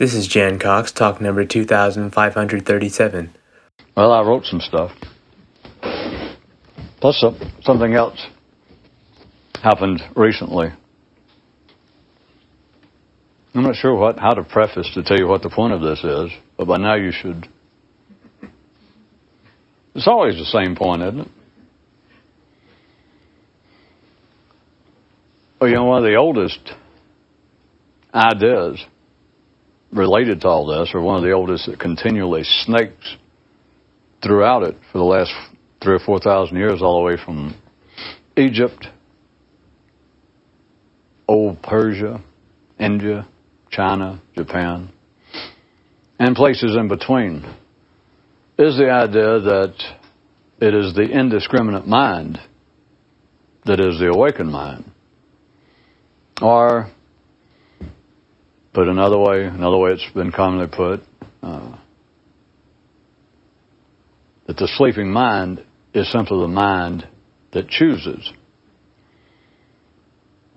This is Jan Cox, talk number 2537. Well, I wrote some stuff. Plus, uh, something else happened recently. I'm not sure what how to preface to tell you what the point of this is, but by now you should. It's always the same point, isn't it? Well, you know, one of the oldest ideas related to all this, or one of the oldest that continually snakes throughout it for the last three or four thousand years, all the way from Egypt, old Persia, India, China, Japan, and places in between, is the idea that it is the indiscriminate mind that is the awakened mind. Or Put another way, another way it's been commonly put, uh, that the sleeping mind is simply the mind that chooses.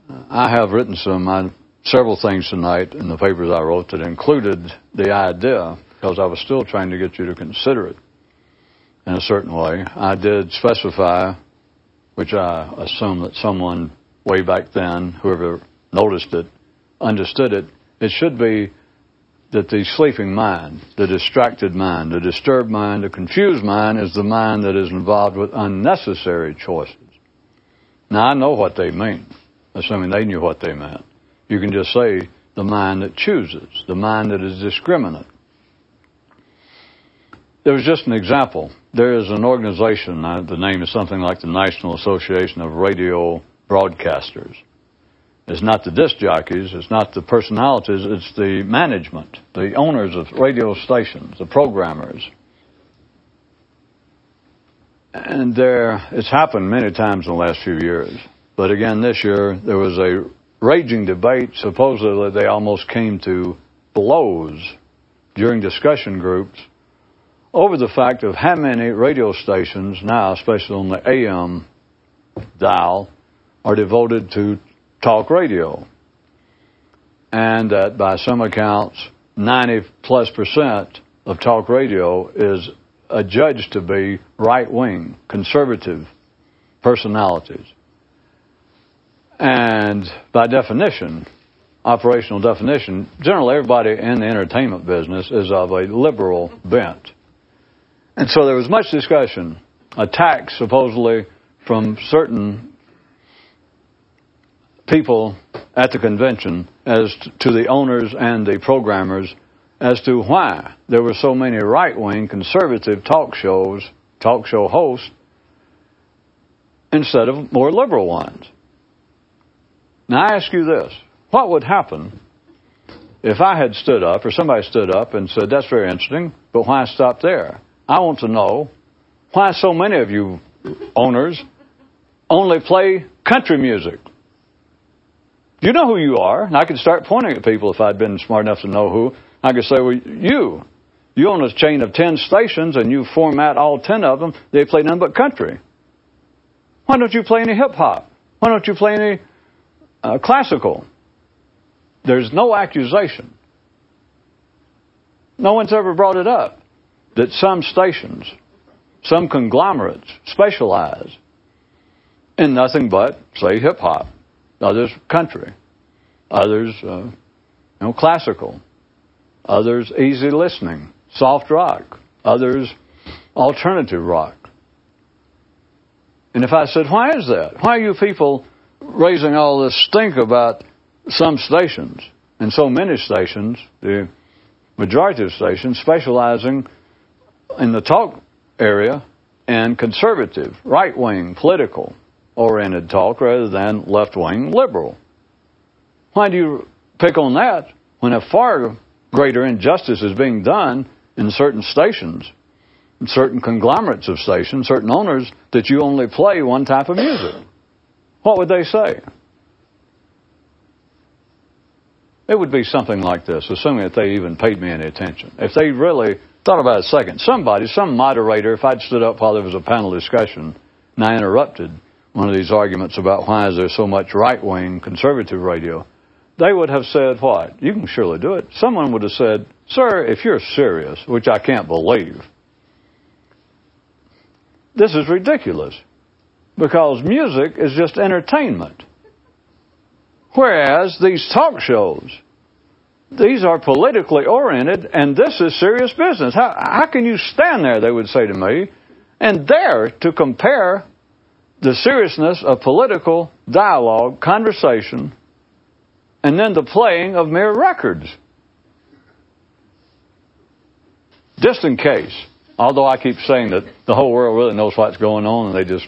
I have written some uh, several things tonight in the papers I wrote that included the idea because I was still trying to get you to consider it in a certain way. I did specify, which I assume that someone way back then, whoever noticed it, understood it, it should be that the sleeping mind, the distracted mind, the disturbed mind, the confused mind is the mind that is involved with unnecessary choices. Now, I know what they mean, assuming they knew what they meant. You can just say the mind that chooses, the mind that is discriminate. There was just an example. There is an organization, uh, the name is something like the National Association of Radio Broadcasters. It's not the disc jockeys, it's not the personalities, it's the management, the owners of radio stations, the programmers. And there, it's happened many times in the last few years. But again, this year, there was a raging debate. Supposedly, they almost came to blows during discussion groups over the fact of how many radio stations now, especially on the AM dial, are devoted to talk radio. And that by some accounts, 90 plus percent of talk radio is adjudged to be right wing, conservative personalities. And by definition, operational definition, generally everybody in the entertainment business is of a liberal bent. And so there was much discussion, attacks supposedly from certain people at the convention as to the owners and the programmers as to why there were so many right wing conservative talk shows, talk show hosts, instead of more liberal ones. Now I ask you this what would happen if I had stood up or somebody stood up and said, That's very interesting, but why stop there? I want to know why so many of you owners only play country music. You know who you are. And I could start pointing at people if I'd been smart enough to know who. I could say, well, you. You own a chain of 10 stations and you format all 10 of them. They play none but country. Why don't you play any hip hop? Why don't you play any uh, classical? There's no accusation. No one's ever brought it up that some stations, some conglomerates specialize in nothing but, say, hip hop others country, others uh, you know classical, others easy listening, soft rock, others alternative rock. And if I said, why is that? Why are you people raising all this stink about some stations and so many stations, the majority of stations specializing in the talk area and conservative, right wing, political, oriented talk rather than left wing liberal. Why do you pick on that when a far greater injustice is being done in certain stations, in certain conglomerates of stations, certain owners that you only play one type of music? What would they say? It would be something like this, assuming that they even paid me any attention. If they really thought about it a second, somebody, some moderator, if I'd stood up while there was a panel discussion and I interrupted, one of these arguments about why is there so much right wing conservative radio. they would have said, What? You can surely do it. Someone would have said, Sir, if you're serious, which I can't believe, this is ridiculous because music is just entertainment. Whereas these talk shows, these are politically oriented and this is serious business. How, how can you stand there, they would say to me, and dare to compare the seriousness of political dialogue, conversation, and then the playing of mere records? Just in case, although I keep saying that the whole world really knows what's going on and they just,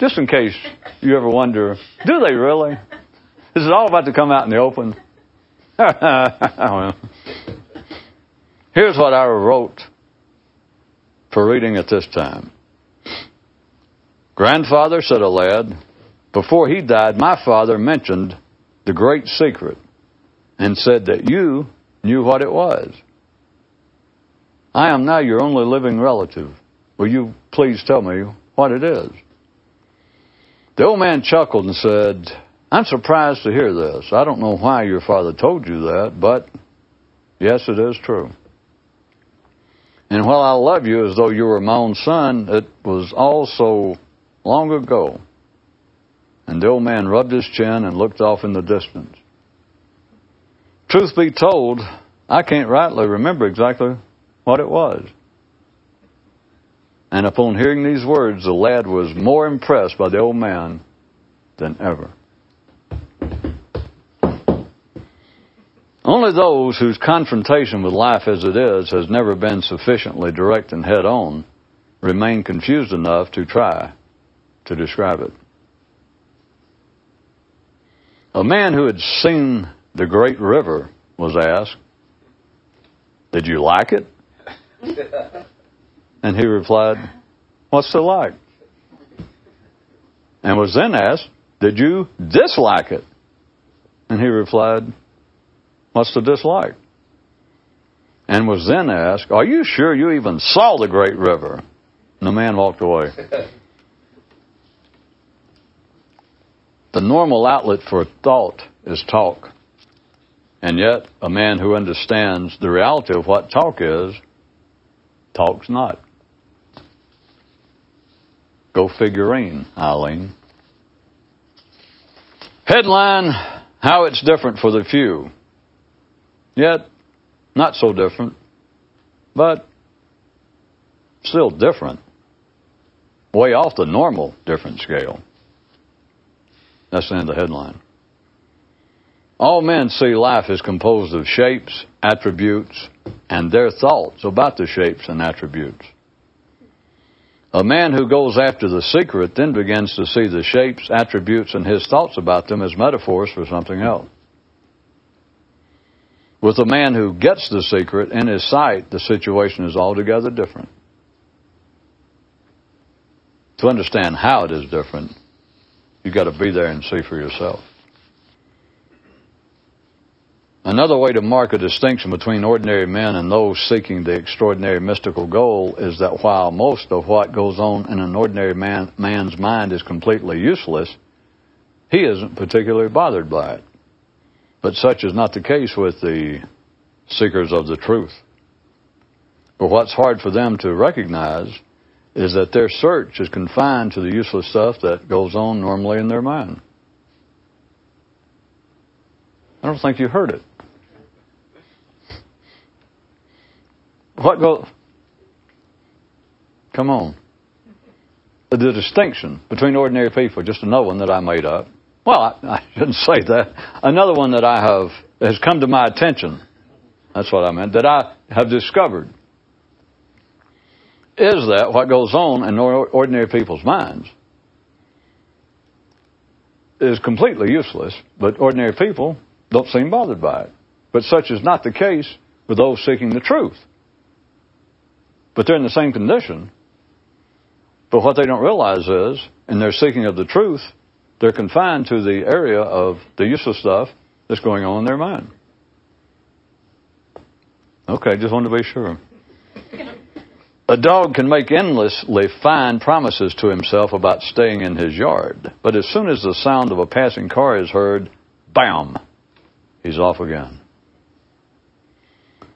just in case you ever wonder, do they really? This Is all about to come out in the open? Here's what I wrote for reading at this time. Grandfather, said a lad, before he died, my father mentioned the great secret and said that you knew what it was. I am now your only living relative. Will you please tell me what it is? The old man chuckled and said, I'm surprised to hear this. I don't know why your father told you that, but yes, it is true. And while I love you as though you were my own son, it was also long ago. And the old man rubbed his chin and looked off in the distance. Truth be told, I can't rightly remember exactly what it was. And upon hearing these words, the lad was more impressed by the old man than ever. Only those whose confrontation with life as it is has never been sufficiently direct and head on remain confused enough to try to describe it. A man who had seen the great river was asked, Did you like it? and he replied, What's it like? And was then asked, Did you dislike it? And he replied, What's the dislike? And was then asked, Are you sure you even saw the great river? And the man walked away. The normal outlet for thought is talk. And yet, a man who understands the reality of what talk is talks not. Go figurine, Eileen. Headline How it's different for the few. Yet, not so different, but still different. Way off the normal different scale. That's the end of the headline. All men see life as composed of shapes, attributes, and their thoughts about the shapes and attributes. A man who goes after the secret then begins to see the shapes, attributes, and his thoughts about them as metaphors for something else. With a man who gets the secret in his sight, the situation is altogether different. To understand how it is different, you've got to be there and see for yourself. Another way to mark a distinction between ordinary men and those seeking the extraordinary mystical goal is that while most of what goes on in an ordinary man, man's mind is completely useless, he isn't particularly bothered by it. But such is not the case with the seekers of the truth. But what's hard for them to recognize is that their search is confined to the useless stuff that goes on normally in their mind. I don't think you heard it. What go? Come on. The distinction between ordinary people, just another one that I made up. Well, I, I shouldn't say that. Another one that I have has come to my attention. That's what I meant. That I have discovered is that what goes on in ordinary people's minds is completely useless, but ordinary people don't seem bothered by it. But such is not the case with those seeking the truth. But they're in the same condition. But what they don't realize is, in their seeking of the truth, they're confined to the area of the useless stuff that's going on in their mind. Okay, just wanted to be sure. A dog can make endlessly fine promises to himself about staying in his yard, but as soon as the sound of a passing car is heard, bam, he's off again.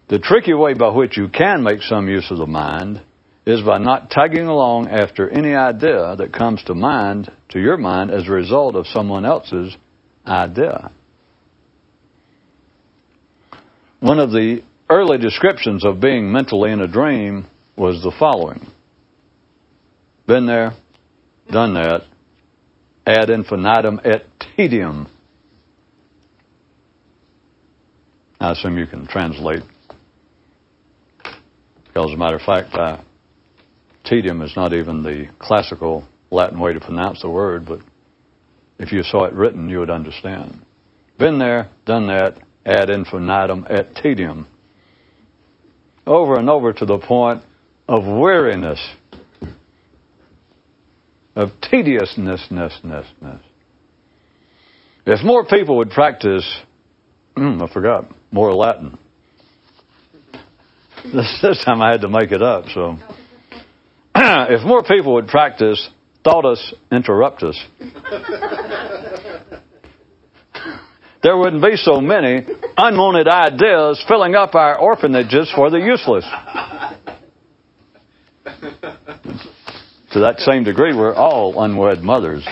The tricky way by which you can make some use of the mind is by not tagging along after any idea that comes to mind, to your mind, as a result of someone else's idea. One of the early descriptions of being mentally in a dream was the following Been there, done that, ad infinitum et tedium. I assume you can translate. Because, as a matter of fact, uh, tedium is not even the classical Latin way to pronounce the word, but if you saw it written, you would understand. Been there, done that, ad infinitum et tedium. Over and over to the point of weariness, of tediousness. If more people would practice, mm, I forgot, more Latin. This, this time I had to make it up, so. if more people would practice thoughtus interruptus, there wouldn't be so many unwanted ideas filling up our orphanages for the useless. To that same degree, we're all unwed mothers.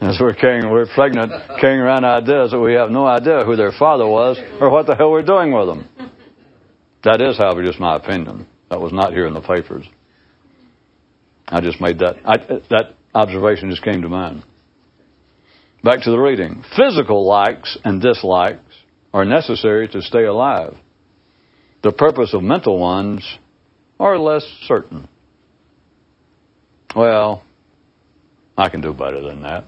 As we're carrying, we're pregnant, carrying around ideas that we have no idea who their father was or what the hell we're doing with them. That is, however, just my opinion. That was not here in the papers. I just made that, I, that observation just came to mind. Back to the reading. Physical likes and dislikes are necessary to stay alive. The purpose of mental ones are less certain. Well, I can do better than that.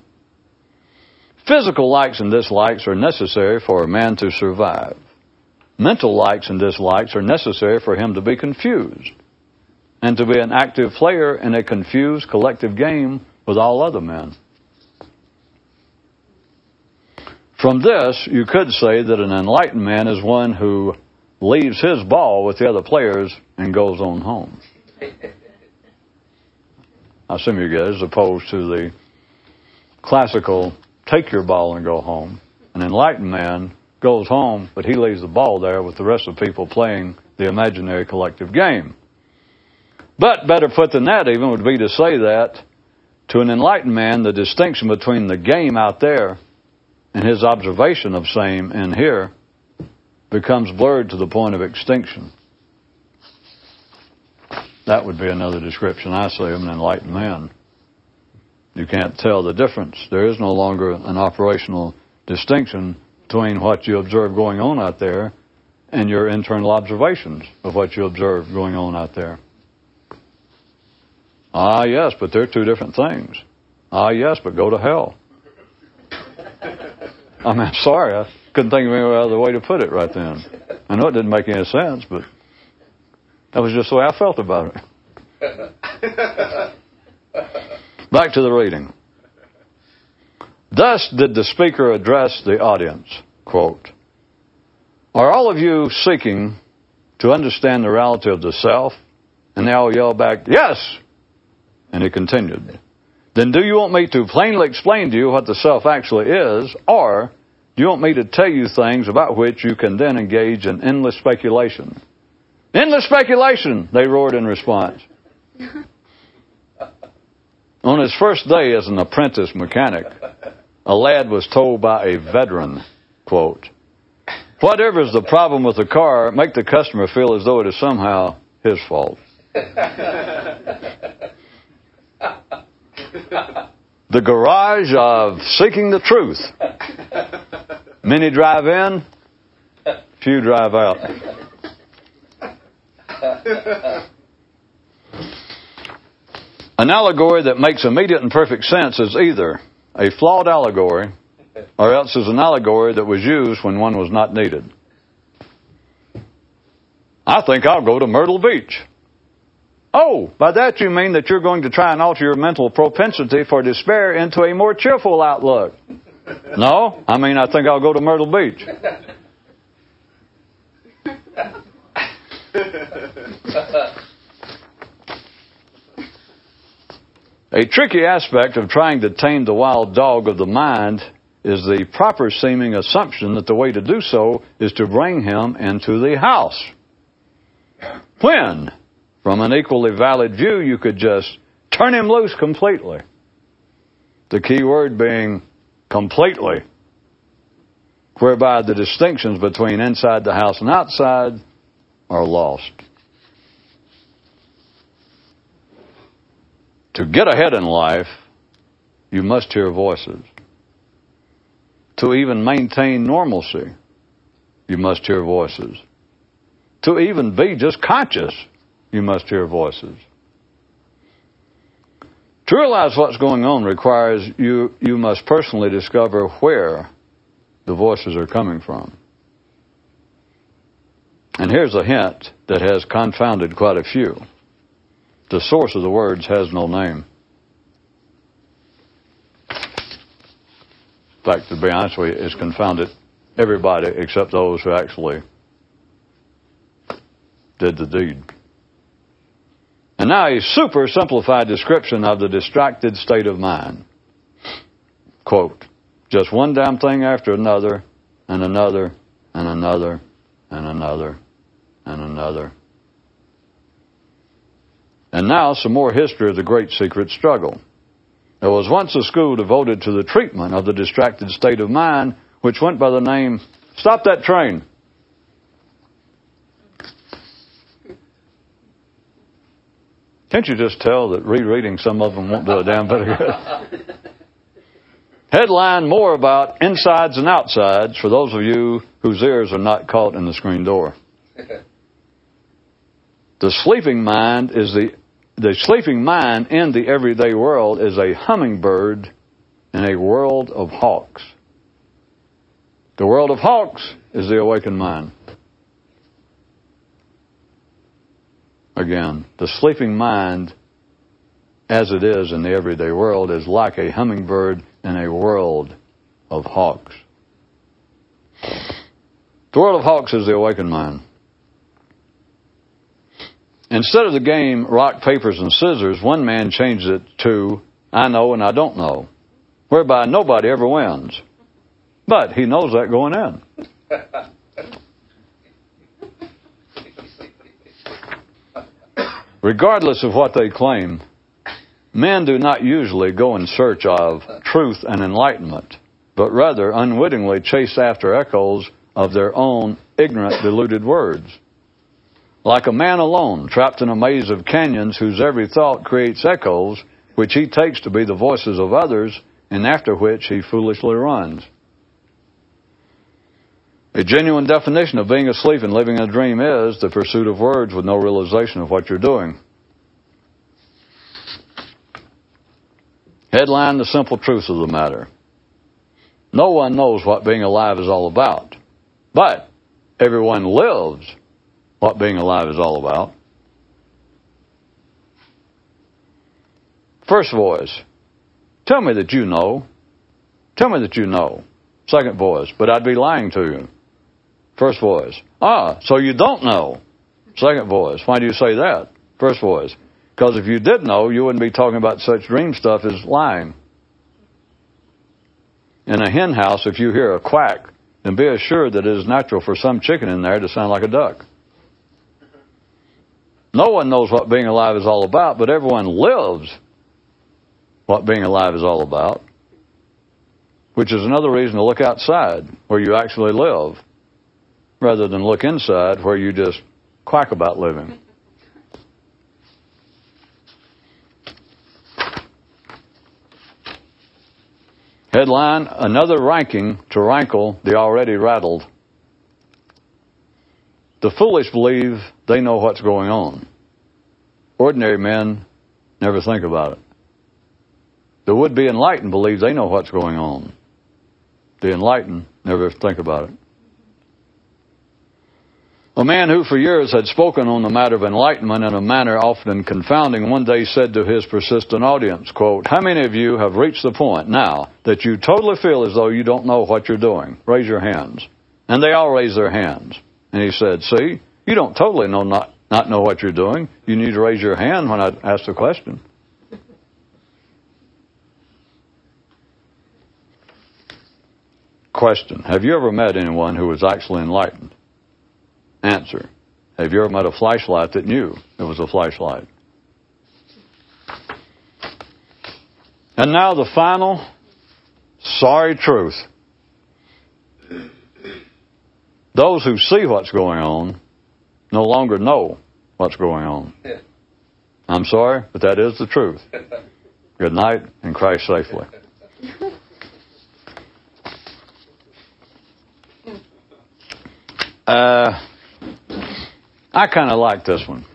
Physical likes and dislikes are necessary for a man to survive. Mental likes and dislikes are necessary for him to be confused and to be an active player in a confused collective game with all other men. From this, you could say that an enlightened man is one who leaves his ball with the other players and goes on home. I assume you get as opposed to the classical take your ball and go home. An enlightened man goes home, but he leaves the ball there with the rest of the people playing the imaginary collective game. But better put than that even would be to say that to an enlightened man, the distinction between the game out there and his observation of same in here becomes blurred to the point of extinction. That would be another description, I say, of an enlightened man. You can't tell the difference. There is no longer an operational distinction between what you observe going on out there and your internal observations of what you observe going on out there. Ah, yes, but they're two different things. Ah, yes, but go to hell. I mean, I'm sorry, I couldn't think of any other way to put it right then. I know it didn't make any sense, but that was just the way I felt about it. Back to the reading. Thus did the speaker address the audience, quote, Are all of you seeking to understand the reality of the self? And they all yelled back, Yes! And he continued, Then do you want me to plainly explain to you what the self actually is, or you want me to tell you things about which you can then engage in endless speculation? Endless speculation, they roared in response. On his first day as an apprentice mechanic, a lad was told by a veteran, quote, Whatever is the problem with the car, make the customer feel as though it is somehow his fault. the garage of seeking the truth. Many drive in, few drive out. An allegory that makes immediate and perfect sense is either a flawed allegory or else is an allegory that was used when one was not needed. I think I'll go to Myrtle Beach. Oh, by that you mean that you're going to try and alter your mental propensity for despair into a more cheerful outlook. No, I mean I think I'll go to Myrtle Beach. A tricky aspect of trying to tame the wild dog of the mind is the proper seeming assumption that the way to do so is to bring him into the house. When, from an equally valid view, you could just turn him loose completely. The key word being completely, whereby the distinctions between inside the house and outside are lost. To get ahead in life, you must hear voices. To even maintain normalcy, you must hear voices. To even be just conscious, you must hear voices. To realize what's going on requires you, you must personally discover where the voices are coming from. And here's a hint that has confounded quite a few. The source of the words has no name. In fact, to be honest with you, it's confounded everybody except those who actually did the deed. And now a super simplified description of the distracted state of mind. Quote, just one damn thing after another, and another, and another, and another, and another. And now some more history of the great secret struggle. There was once a school devoted to the treatment of the distracted state of mind, which went by the name Stop That Train. Can't you just tell that rereading some of them won't do a damn bit of good? Headline more about insides and outsides for those of you whose ears are not caught in the screen door. The sleeping mind is the the sleeping mind in the everyday world is a hummingbird in a world of hawks. The world of hawks is the awakened mind. Again, the sleeping mind, as it is in the everyday world, is like a hummingbird in a world of hawks. The world of hawks is the awakened mind. Instead of the game rock, papers, and scissors, one man changed it to I know and I don't know, whereby nobody ever wins. But he knows that going in. Regardless of what they claim, men do not usually go in search of truth and enlightenment, but rather unwittingly chase after echoes of their own ignorant, deluded words. Like a man alone, trapped in a maze of canyons whose every thought creates echoes, which he takes to be the voices of others, and after which he foolishly runs. A genuine definition of being asleep and living a dream is the pursuit of words with no realization of what you're doing. Headline The simple truth of the matter. No one knows what being alive is all about, but everyone lives what being alive is all about. First voice, tell me that you know. Tell me that you know. Second voice, but I'd be lying to you. First voice, ah, so you don't know. Second voice, why do you say that? First voice, because if you did know, you wouldn't be talking about such dream stuff as lying. In a hen house, if you hear a quack, then be assured that it is natural for some chicken in there to sound like a duck. No one knows what being alive is all about, but everyone lives what being alive is all about, which is another reason to look outside where you actually live rather than look inside where you just quack about living. Headline Another ranking to rankle the already rattled. The foolish believe they know what's going on. Ordinary men never think about it. The would be enlightened believe they know what's going on. The enlightened never think about it. A man who for years had spoken on the matter of enlightenment in a manner often confounding one day said to his persistent audience, quote, How many of you have reached the point now that you totally feel as though you don't know what you're doing? Raise your hands. And they all raised their hands. And he said, See, you don't totally know not, not know what you're doing. You need to raise your hand when I ask the question. Question Have you ever met anyone who was actually enlightened? Answer Have you ever met a flashlight that knew it was a flashlight? And now the final sorry truth. Those who see what's going on no longer know what's going on. I'm sorry, but that is the truth. Good night and crash safely. Uh, I kind of like this one.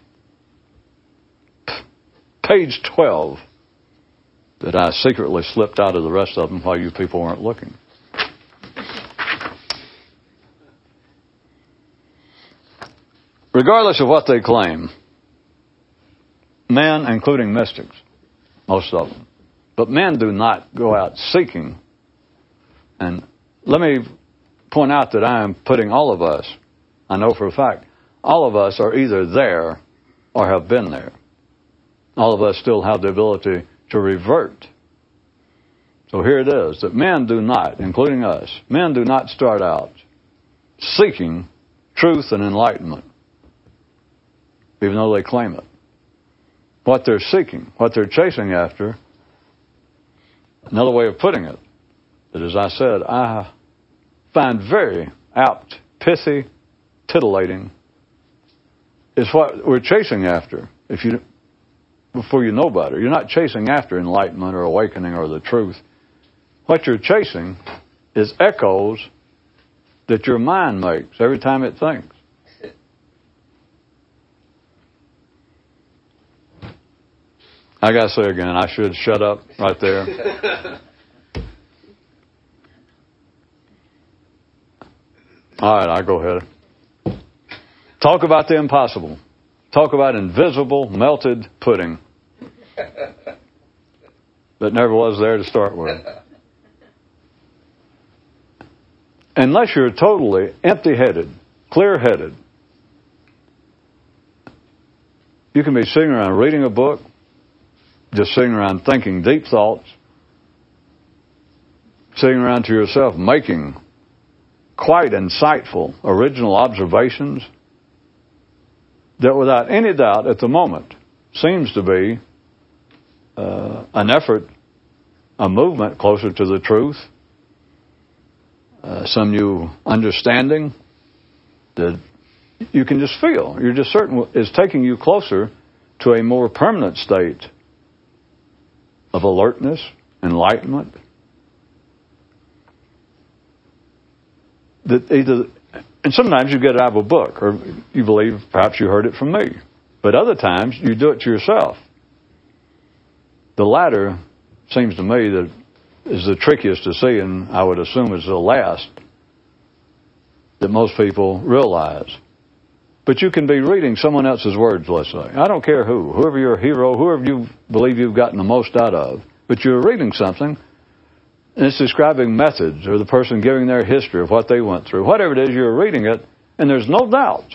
Page 12 that I secretly slipped out of the rest of them while you people weren't looking. Regardless of what they claim, men, including mystics, most of them, but men do not go out seeking. And let me point out that I am putting all of us, I know for a fact, all of us are either there or have been there. All of us still have the ability to revert. So here it is that men do not, including us, men do not start out seeking truth and enlightenment, even though they claim it. What they're seeking, what they're chasing after, another way of putting it, that as I said, I find very apt, pithy, titillating, is what we're chasing after. If you before you know better. You're not chasing after enlightenment or awakening or the truth. What you're chasing is echoes that your mind makes every time it thinks. I gotta say again, I should shut up right there. All right, I'll go ahead. Talk about the impossible. Talk about invisible melted pudding that never was there to start with. Unless you're totally empty headed, clear headed, you can be sitting around reading a book, just sitting around thinking deep thoughts, sitting around to yourself making quite insightful original observations that without any doubt at the moment seems to be uh, an effort, a movement closer to the truth, uh, some new understanding that you can just feel. You're just certain is taking you closer to a more permanent state of alertness, enlightenment. That either and sometimes you get it out of a book, or you believe perhaps you heard it from me. But other times you do it to yourself. The latter seems to me that is the trickiest to see, and I would assume is the last that most people realize. But you can be reading someone else's words, let's say. I don't care who, whoever your hero, whoever you believe you've gotten the most out of, but you're reading something and it's describing methods or the person giving their history of what they went through. Whatever it is, you're reading it, and there's no doubt.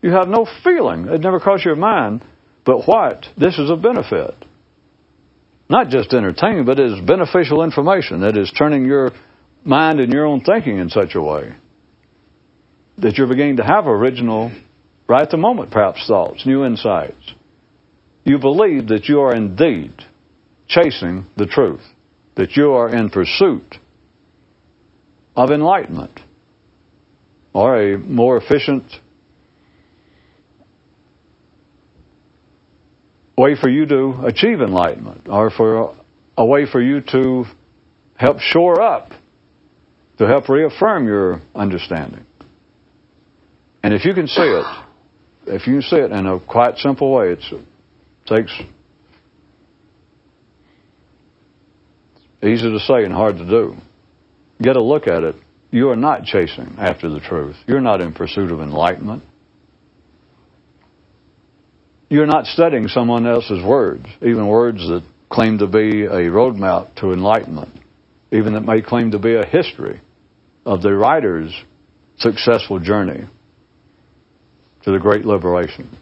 You have no feeling. It never crossed your mind, but what? This is a benefit. Not just entertaining, but it is beneficial information. That is turning your mind and your own thinking in such a way that you're beginning to have original, right at the moment, perhaps thoughts, new insights. You believe that you are indeed chasing the truth that you are in pursuit of enlightenment or a more efficient way for you to achieve enlightenment or for a way for you to help shore up, to help reaffirm your understanding. And if you can see it, if you can see it in a quite simple way, it takes Easy to say and hard to do. Get a look at it. You are not chasing after the truth. You're not in pursuit of enlightenment. You're not studying someone else's words, even words that claim to be a roadmap to enlightenment, even that may claim to be a history of the writer's successful journey to the great liberation.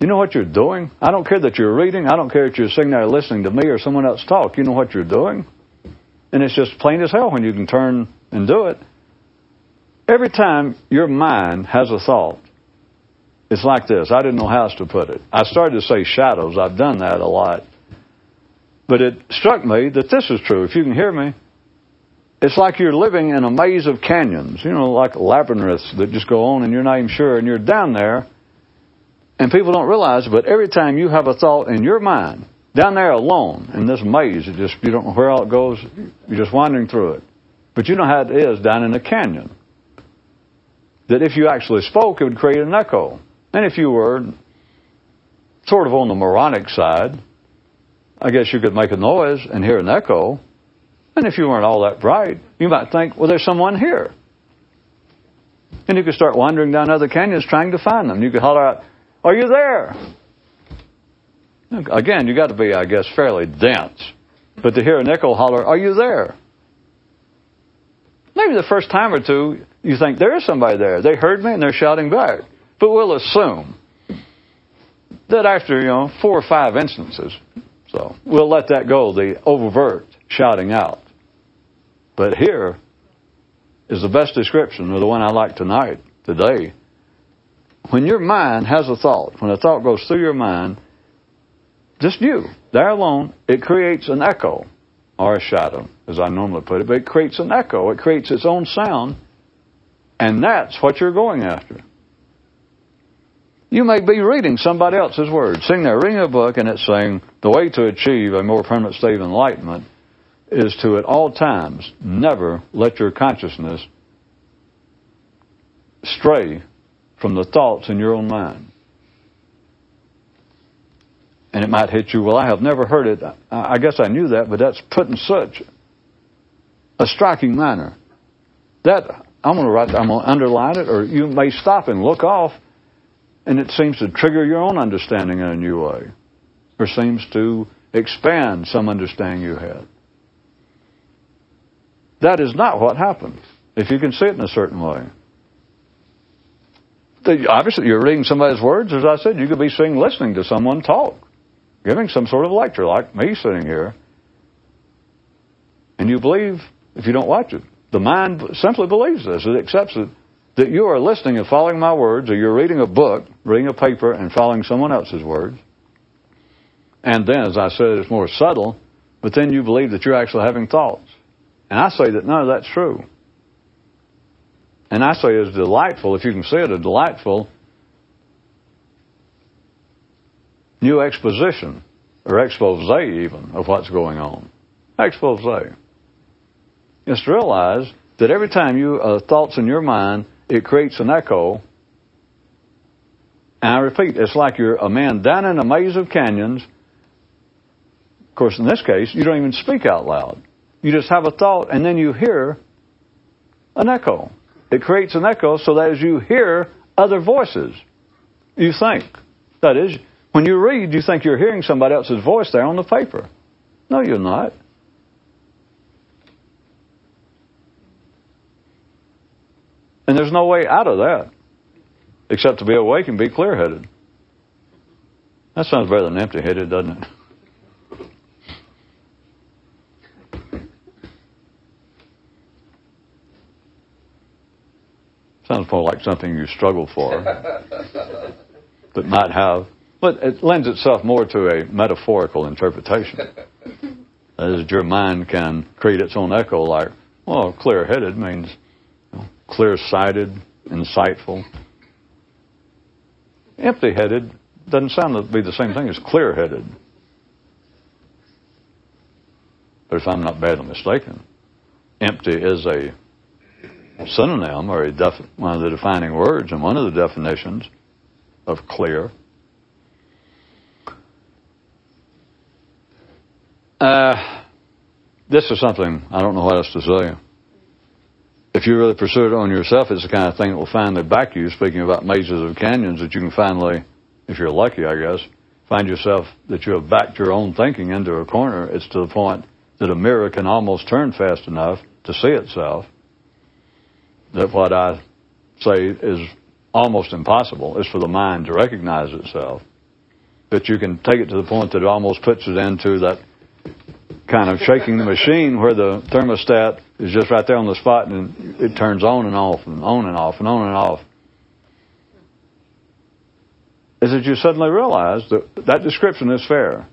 You know what you're doing? I don't care that you're reading. I don't care that you're sitting there listening to me or someone else talk. You know what you're doing? and it's just plain as hell when you can turn and do it. Every time your mind has a thought, it's like this. I didn't know how else to put it. I started to say shadows. I've done that a lot. But it struck me that this is true. If you can hear me, it's like you're living in a maze of canyons, you know, like labyrinths that just go on and you're not even sure, and you're down there, and people don't realize, but every time you have a thought in your mind, down there alone in this maze, it just you don't know where all it goes, you're just wandering through it. But you know how it is down in the canyon. That if you actually spoke, it would create an echo. And if you were sort of on the moronic side, I guess you could make a noise and hear an echo. And if you weren't all that bright, you might think, well, there's someone here. And you could start wandering down other canyons trying to find them. You could holler out, Are you there? Again, you got to be, I guess, fairly dense. But to hear an echo holler, Are you there? Maybe the first time or two, you think there is somebody there. They heard me and they're shouting back. But we'll assume that after, you know, four or five instances, so we'll let that go, the overt shouting out. But here is the best description, or the one I like tonight, today. When your mind has a thought, when a thought goes through your mind, just you, there alone, it creates an echo, or a shadow, as I normally put it, but it creates an echo. It creates its own sound, and that's what you're going after. You may be reading somebody else's words, sitting there reading a book, and it's saying the way to achieve a more permanent state of enlightenment is to, at all times, never let your consciousness stray from the thoughts in your own mind. And it might hit you, well, I have never heard it. I guess I knew that, but that's put in such a striking manner. That, I'm going to write, I'm going to underline it, or you may stop and look off and it seems to trigger your own understanding in a new way, or seems to expand some understanding you had. That is not what happened, if you can see it in a certain way. Obviously, you're reading somebody's words. As I said, you could be seeing, listening to someone talk, giving some sort of lecture, like me sitting here. And you believe, if you don't watch it, the mind simply believes this. It accepts it that you are listening and following my words, or you're reading a book, reading a paper, and following someone else's words. And then, as I said, it's more subtle, but then you believe that you're actually having thoughts. And I say that none of that's true. And I say it's delightful, if you can see it, a delightful new exposition, or expose even, of what's going on. Expose. Is to realize that every time you, uh, thoughts in your mind it creates an echo. And I repeat, it's like you're a man down in a maze of canyons. Of course, in this case, you don't even speak out loud. You just have a thought, and then you hear an echo. It creates an echo so that as you hear other voices, you think. That is, when you read, you think you're hearing somebody else's voice there on the paper. No, you're not. And there's no way out of that except to be awake and be clear headed. That sounds better than empty headed, doesn't it? Sounds more like something you struggle for, but might have. But it lends itself more to a metaphorical interpretation. That is, your mind can create its own echo, like, well, clear headed means clear sighted, insightful. Empty headed doesn't sound to be the same thing as clear headed. But if I'm not badly mistaken, empty is a synonym or one of the defining words and one of the definitions of clear. Uh, this is something I don't know what else to say if you really pursue it on yourself, it's the kind of thing that will finally back you. Speaking about mazes of canyons, that you can finally, if you're lucky, I guess, find yourself that you have backed your own thinking into a corner. It's to the point that a mirror can almost turn fast enough to see itself. That what I say is almost impossible is for the mind to recognize itself. That you can take it to the point that it almost puts it into that kind of shaking the machine where the thermostat is just right there on the spot and it turns on and off and on and off and on and off. Is that you suddenly realize that that description is fair.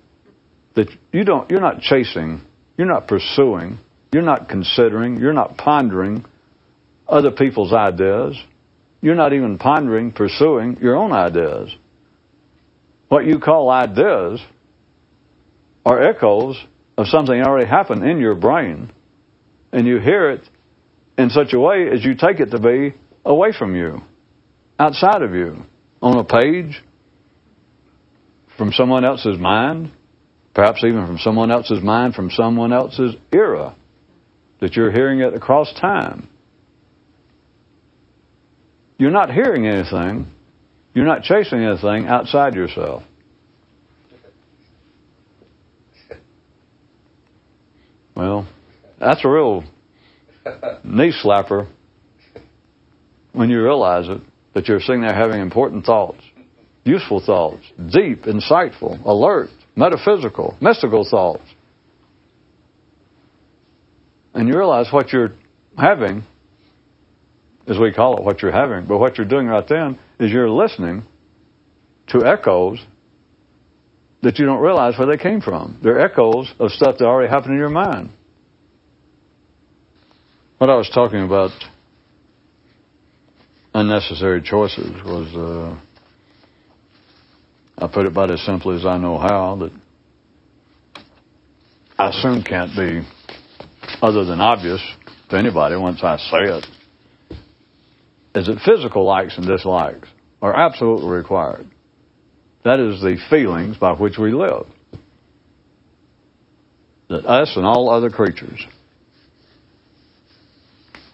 That you don't, you're not chasing, you're not pursuing, you're not considering, you're not pondering other people's ideas. You're not even pondering, pursuing your own ideas. What you call ideas are echoes of something already happened in your brain, and you hear it in such a way as you take it to be away from you, outside of you, on a page, from someone else's mind, perhaps even from someone else's mind, from someone else's era, that you're hearing it across time. You're not hearing anything, you're not chasing anything outside yourself. Well, that's a real knee slapper when you realize it, that you're sitting there having important thoughts, useful thoughts, deep, insightful, alert, metaphysical, mystical thoughts. And you realize what you're having, as we call it, what you're having, but what you're doing right then is you're listening to echoes that you don't realize where they came from. They're echoes of stuff that already happened in your mind. What I was talking about, unnecessary choices, was uh, I put it about as simply as I know how that I assume can't be other than obvious to anybody once I say it. Is that physical likes and dislikes are absolutely required. That is the feelings by which we live. That us and all other creatures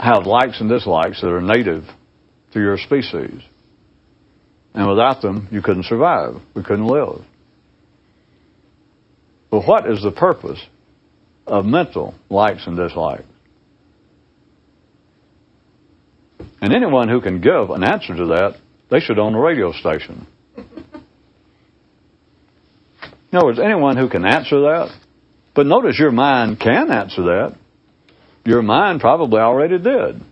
have likes and dislikes that are native to your species. And without them, you couldn't survive. We couldn't live. But what is the purpose of mental likes and dislikes? And anyone who can give an answer to that, they should own a radio station. In other words, anyone who can answer that. But notice your mind can answer that. Your mind probably already did.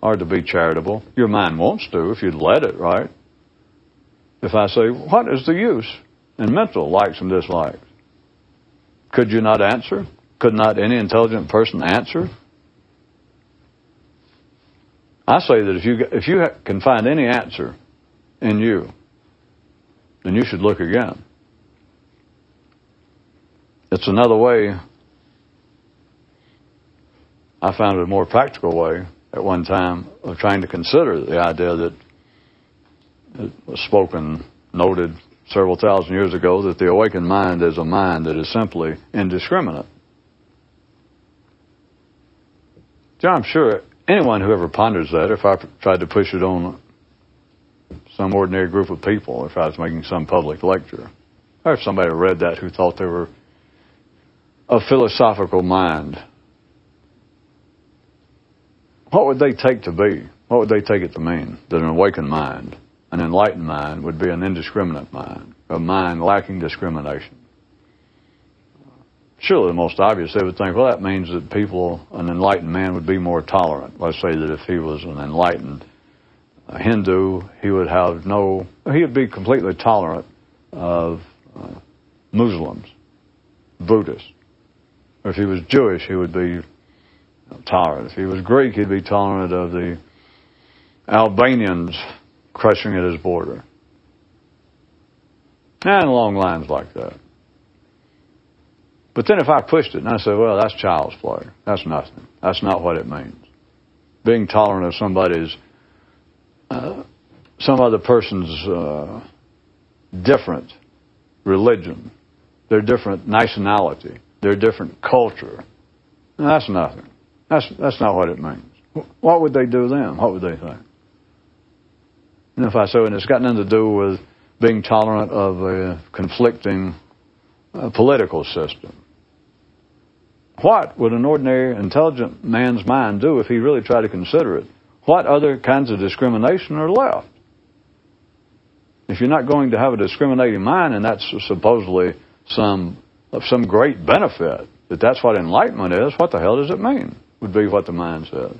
Or to be charitable, your mind wants to if you'd let it, right? If I say, what is the use in mental likes and dislikes? Could you not answer? Could not any intelligent person answer? I say that if you, if you can find any answer in you, then you should look again. It's another way. I found it a more practical way at one time of trying to consider the idea that it was spoken, noted several thousand years ago that the awakened mind is a mind that is simply indiscriminate. John, I'm sure anyone who ever ponders that, if I tried to push it on some ordinary group of people, if I was making some public lecture, or if somebody read that who thought they were a philosophical mind, what would they take to be? What would they take it to mean? That an awakened mind, an enlightened mind, would be an indiscriminate mind, a mind lacking discrimination. Surely the most obvious, they would think, well, that means that people, an enlightened man would be more tolerant. Let's say that if he was an enlightened Hindu, he would have no, he would be completely tolerant of uh, Muslims, Buddhists, if he was Jewish, he would be tolerant. If he was Greek, he'd be tolerant of the Albanians crushing at his border. And along lines like that. But then if I pushed it and I said, well, that's child's play. That's nothing. That's not what it means. Being tolerant of somebody's, uh, some other person's uh, different religion, their different nationality, their different culture. That's nothing. That's, that's not what it means. What would they do then? What would they think? And if I say, and it's got nothing to do with being tolerant of a conflicting uh, political system. What would an ordinary, intelligent man's mind do if he really tried to consider it? What other kinds of discrimination are left? If you're not going to have a discriminating mind, and that's supposedly some of some great benefit that that's what enlightenment is, what the hell does it mean? Would be what the mind says.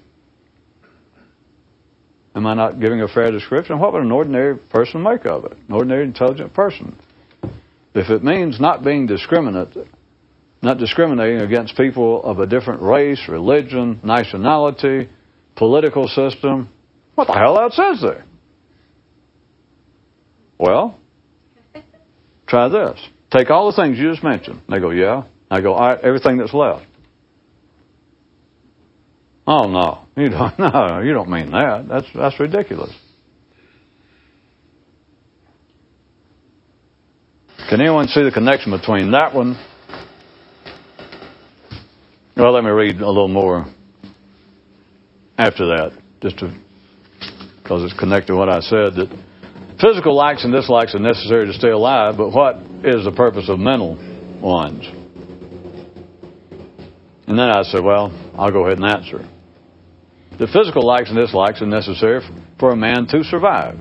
Am I not giving a fair description? What would an ordinary person make of it? An ordinary intelligent person. If it means not being discriminate, not discriminating against people of a different race, religion, nationality, political system, what the hell else is there? Well, try this. Take all the things you just mentioned. They go, yeah. I go, all right, everything that's left. Oh no, you don't. No, you don't mean that. That's that's ridiculous. Can anyone see the connection between that one? Well, let me read a little more after that, just to because it's connected to what I said that physical likes and dislikes are necessary to stay alive, but what is the purpose of mental ones? And then I said, well, I'll go ahead and answer. The physical likes and dislikes are necessary for a man to survive.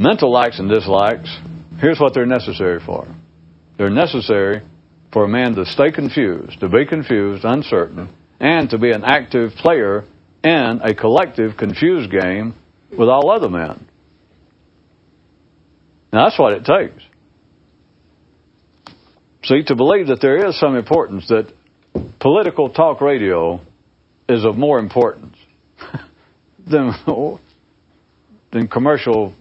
Mental likes and dislikes, here's what they're necessary for. They're necessary for a man to stay confused, to be confused, uncertain, and to be an active player in a collective confused game with all other men. Now that's what it takes. See, to believe that there is some importance that political talk radio is of more importance than than commercial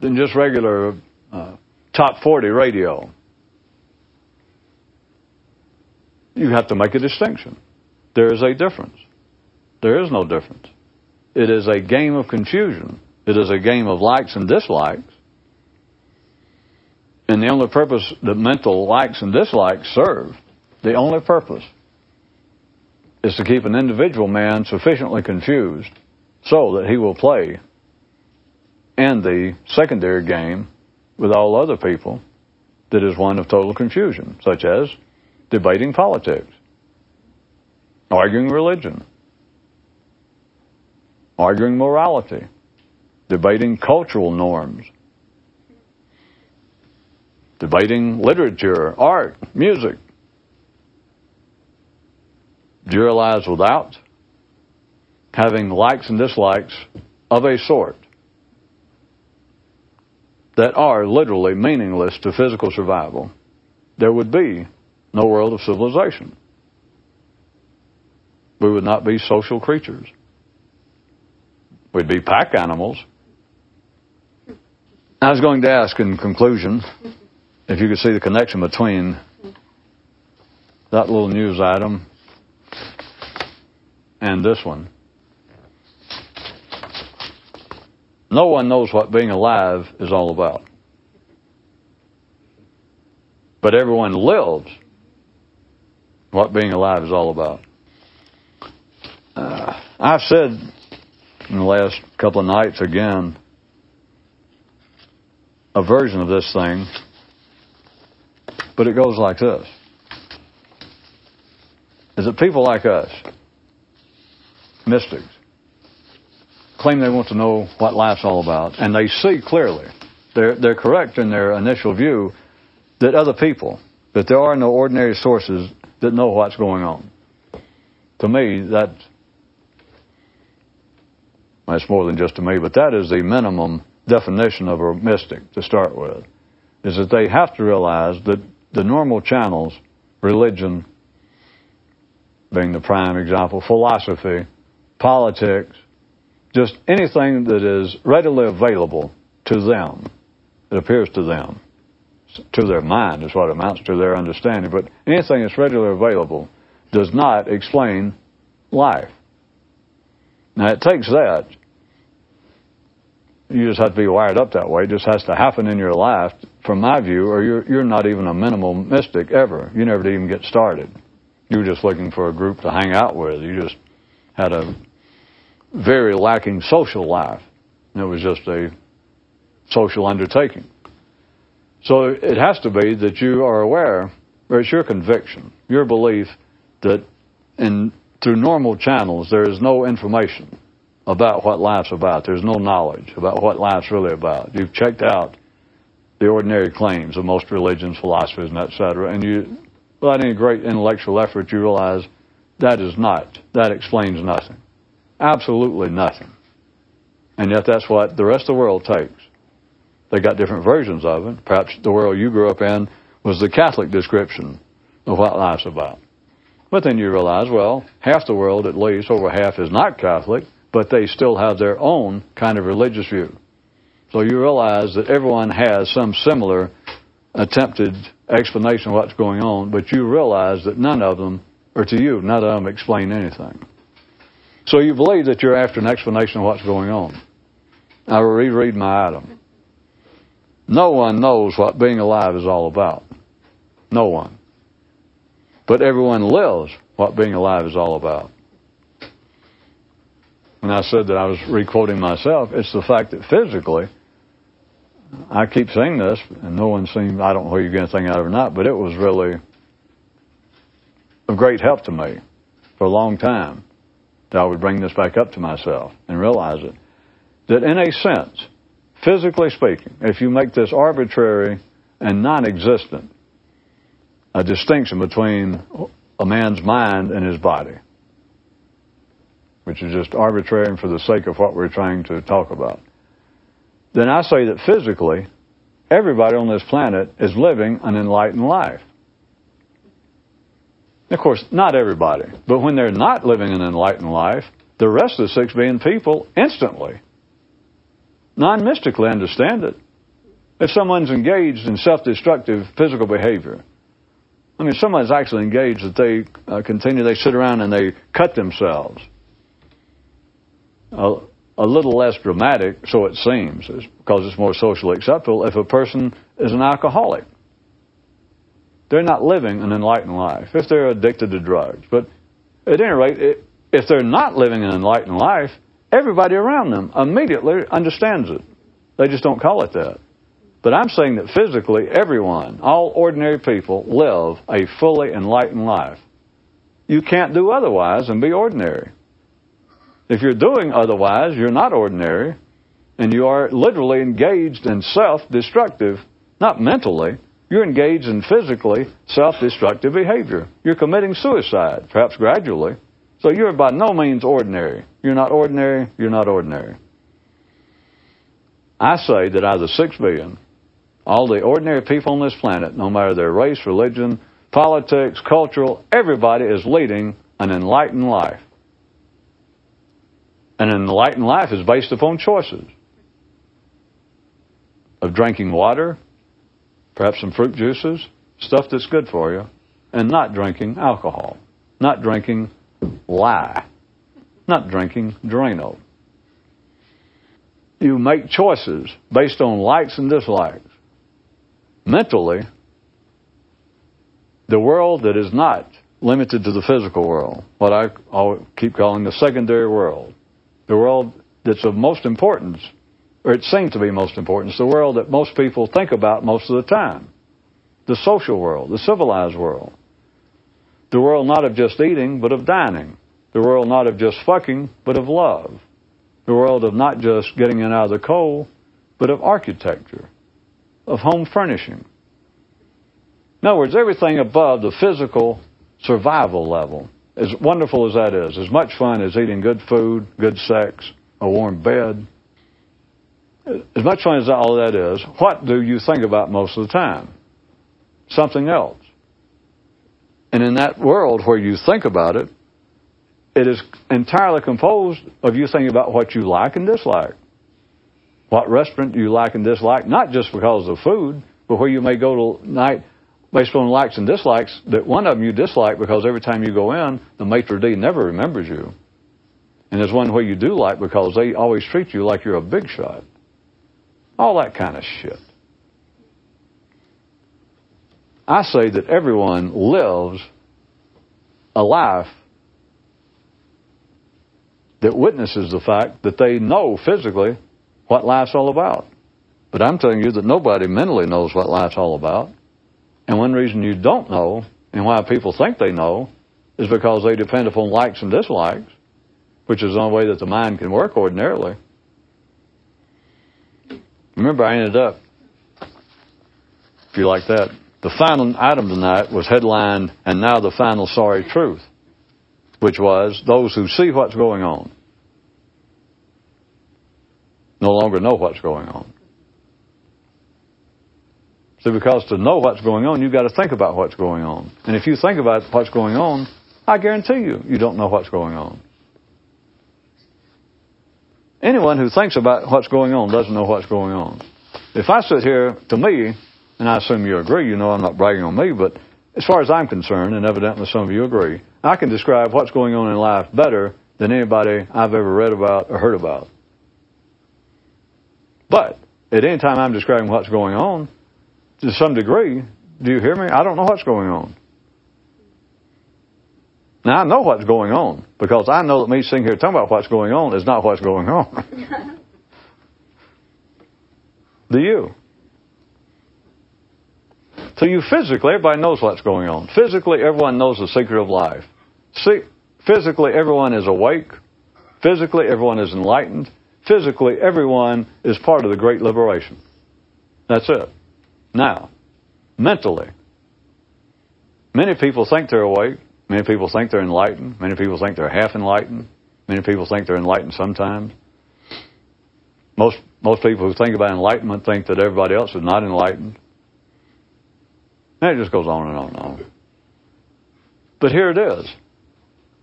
than just regular uh, top 40 radio. You have to make a distinction. There is a difference. There is no difference. It is a game of confusion. It is a game of likes and dislikes. And the only purpose that mental likes and dislikes serve, the only purpose, is to keep an individual man sufficiently confused so that he will play in the secondary game with all other people that is one of total confusion, such as debating politics, arguing religion, arguing morality, debating cultural norms, debating literature, art, music. Do you realize without having likes and dislikes of a sort that are literally meaningless to physical survival, there would be no world of civilization. We would not be social creatures. We'd be pack animals. I was going to ask in conclusion if you could see the connection between that little news item and this one. No one knows what being alive is all about. But everyone lives what being alive is all about. Uh, I've said in the last couple of nights again a version of this thing, but it goes like this. Is that people like us, mystics, claim they want to know what life's all about, and they see clearly, they're, they're correct in their initial view, that other people, that there are no ordinary sources that know what's going on. To me, that that's more than just to me, but that is the minimum definition of a mystic to start with, is that they have to realize that the normal channels, religion being the prime example, philosophy, politics, just anything that is readily available to them, it appears to them, to their mind is what amounts to their understanding, but anything that's readily available does not explain life. Now it takes that. You just have to be wired up that way. It just has to happen in your life, from my view, or you're, you're not even a minimal mystic ever. You never even get started. You were just looking for a group to hang out with. You just had a very lacking social life. It was just a social undertaking. So it has to be that you are aware, or it's your conviction, your belief that in through normal channels there is no information about what life's about. There's no knowledge about what life's really about. You've checked out the ordinary claims of most religions, philosophies, and et cetera, and you without any great intellectual effort, you realize that is not, that explains nothing. Absolutely nothing. And yet that's what the rest of the world takes. They got different versions of it. Perhaps the world you grew up in was the Catholic description of what life's about. But then you realize, well, half the world, at least, over half, is not Catholic, but they still have their own kind of religious view. So you realize that everyone has some similar attempted explanation of what's going on, but you realize that none of them, or to you, none of them explain anything. So you believe that you're after an explanation of what's going on. I will reread my item. No one knows what being alive is all about. No one. But everyone lives what being alive is all about. When I said that I was requoting myself, it's the fact that physically, I keep saying this, and no one seems, I don't know whether you get anything out of it or not, but it was really of great help to me for a long time that I would bring this back up to myself and realize it. That in a sense, physically speaking, if you make this arbitrary and non existent, a distinction between a man's mind and his body, which is just arbitrary for the sake of what we're trying to talk about, then I say that physically, everybody on this planet is living an enlightened life. Of course, not everybody, but when they're not living an enlightened life, the rest of the six billion people instantly, non mystically understand it. If someone's engaged in self destructive physical behavior, I mean, someone's actually engaged that they uh, continue, they sit around and they cut themselves. A, a little less dramatic, so it seems, because it's more socially acceptable, if a person is an alcoholic. They're not living an enlightened life if they're addicted to drugs. But at any rate, if they're not living an enlightened life, everybody around them immediately understands it. They just don't call it that. But I'm saying that physically, everyone, all ordinary people, live a fully enlightened life. You can't do otherwise and be ordinary. If you're doing otherwise, you're not ordinary, and you are literally engaged in self destructive, not mentally, you're engaged in physically self destructive behavior. You're committing suicide, perhaps gradually. So you're by no means ordinary. You're not ordinary, you're not ordinary. I say that out of the six billion, all the ordinary people on this planet, no matter their race, religion, politics, cultural, everybody is leading an enlightened life. An enlightened life is based upon choices of drinking water, perhaps some fruit juices, stuff that's good for you, and not drinking alcohol, not drinking lye, not drinking Drano. You make choices based on likes and dislikes. Mentally, the world that is not limited to the physical world, what I keep calling the secondary world, the world that's of most importance or it seems to be most important. It's the world that most people think about most of the time. The social world, the civilized world. The world not of just eating, but of dining. The world not of just fucking, but of love. The world of not just getting in out of the coal, but of architecture, of home furnishing. In other words, everything above the physical survival level, as wonderful as that is, as much fun as eating good food, good sex, a warm bed, as much fun as all that is, what do you think about most of the time? Something else. And in that world where you think about it, it is entirely composed of you thinking about what you like and dislike. What restaurant do you like and dislike, not just because of food, but where you may go to night based on likes and dislikes, that one of them you dislike because every time you go in, the maitre d' never remembers you. And there's one where you do like because they always treat you like you're a big shot. All that kind of shit. I say that everyone lives a life that witnesses the fact that they know physically what life's all about. But I'm telling you that nobody mentally knows what life's all about. And one reason you don't know, and why people think they know, is because they depend upon likes and dislikes, which is the only way that the mind can work ordinarily. Remember, I ended up, if you like that, the final item tonight was headlined, and now the final sorry truth, which was those who see what's going on no longer know what's going on. See, because to know what's going on, you've got to think about what's going on. And if you think about what's going on, I guarantee you, you don't know what's going on. Anyone who thinks about what's going on doesn't know what's going on. If I sit here, to me, and I assume you agree, you know I'm not bragging on me, but as far as I'm concerned, and evidently some of you agree, I can describe what's going on in life better than anybody I've ever read about or heard about. But at any time I'm describing what's going on, to some degree, do you hear me? I don't know what's going on. Now I know what's going on because I know that me sitting here talking about what's going on is not what's going on. do you? So you physically, everybody knows what's going on. Physically, everyone knows the secret of life. See, physically, everyone is awake. Physically, everyone is enlightened. Physically, everyone is part of the great liberation. That's it. Now, mentally, many people think they're awake. Many people think they're enlightened. Many people think they're half enlightened. Many people think they're enlightened sometimes. Most, most people who think about enlightenment think that everybody else is not enlightened. And it just goes on and on and on. But here it is.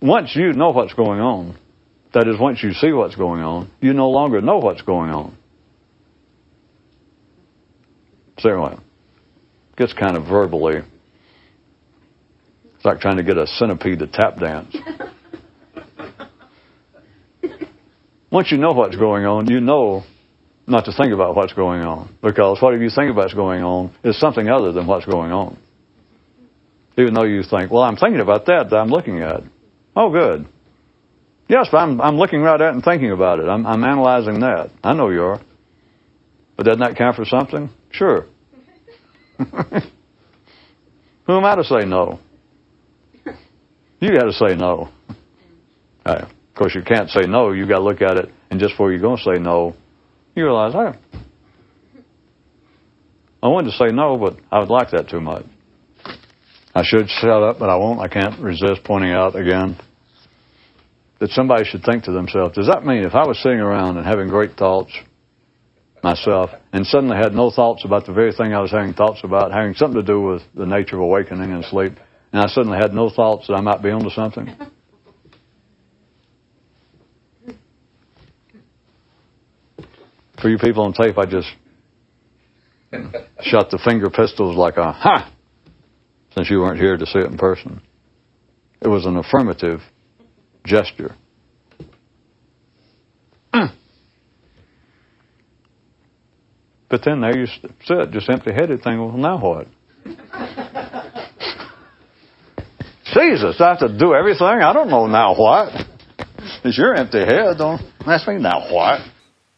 Once you know what's going on, that is, once you see what's going on, you no longer know what's going on. So anyway, gets kind of verbally it's like trying to get a centipede to tap dance. Once you know what's going on, you know not to think about what's going on. Because whatever you think about going on is something other than what's going on. Even though you think, well, I'm thinking about that that I'm looking at. Oh, good. Yes, but I'm, I'm looking right at it and thinking about it. I'm, I'm analyzing that. I know you are. But doesn't that count for something? Sure. Who am I to say no? You got to say no. Right. Of course, you can't say no. You got to look at it, and just before you're going to say no, you realize, hey, I wanted to say no, but I would like that too much. I should shut up, but I won't. I can't resist pointing out again that somebody should think to themselves, does that mean if I was sitting around and having great thoughts myself and suddenly had no thoughts about the very thing I was having thoughts about, having something to do with the nature of awakening and sleep, and I suddenly had no thoughts that I might be onto something? For you people on tape, I just shot the finger pistols like a ha, since you weren't here to see it in person. It was an affirmative gesture. But then there you sit, just empty headed, thinking, well, now what? Jesus, I have to do everything? I don't know now what. It's your empty head. Don't ask me now what.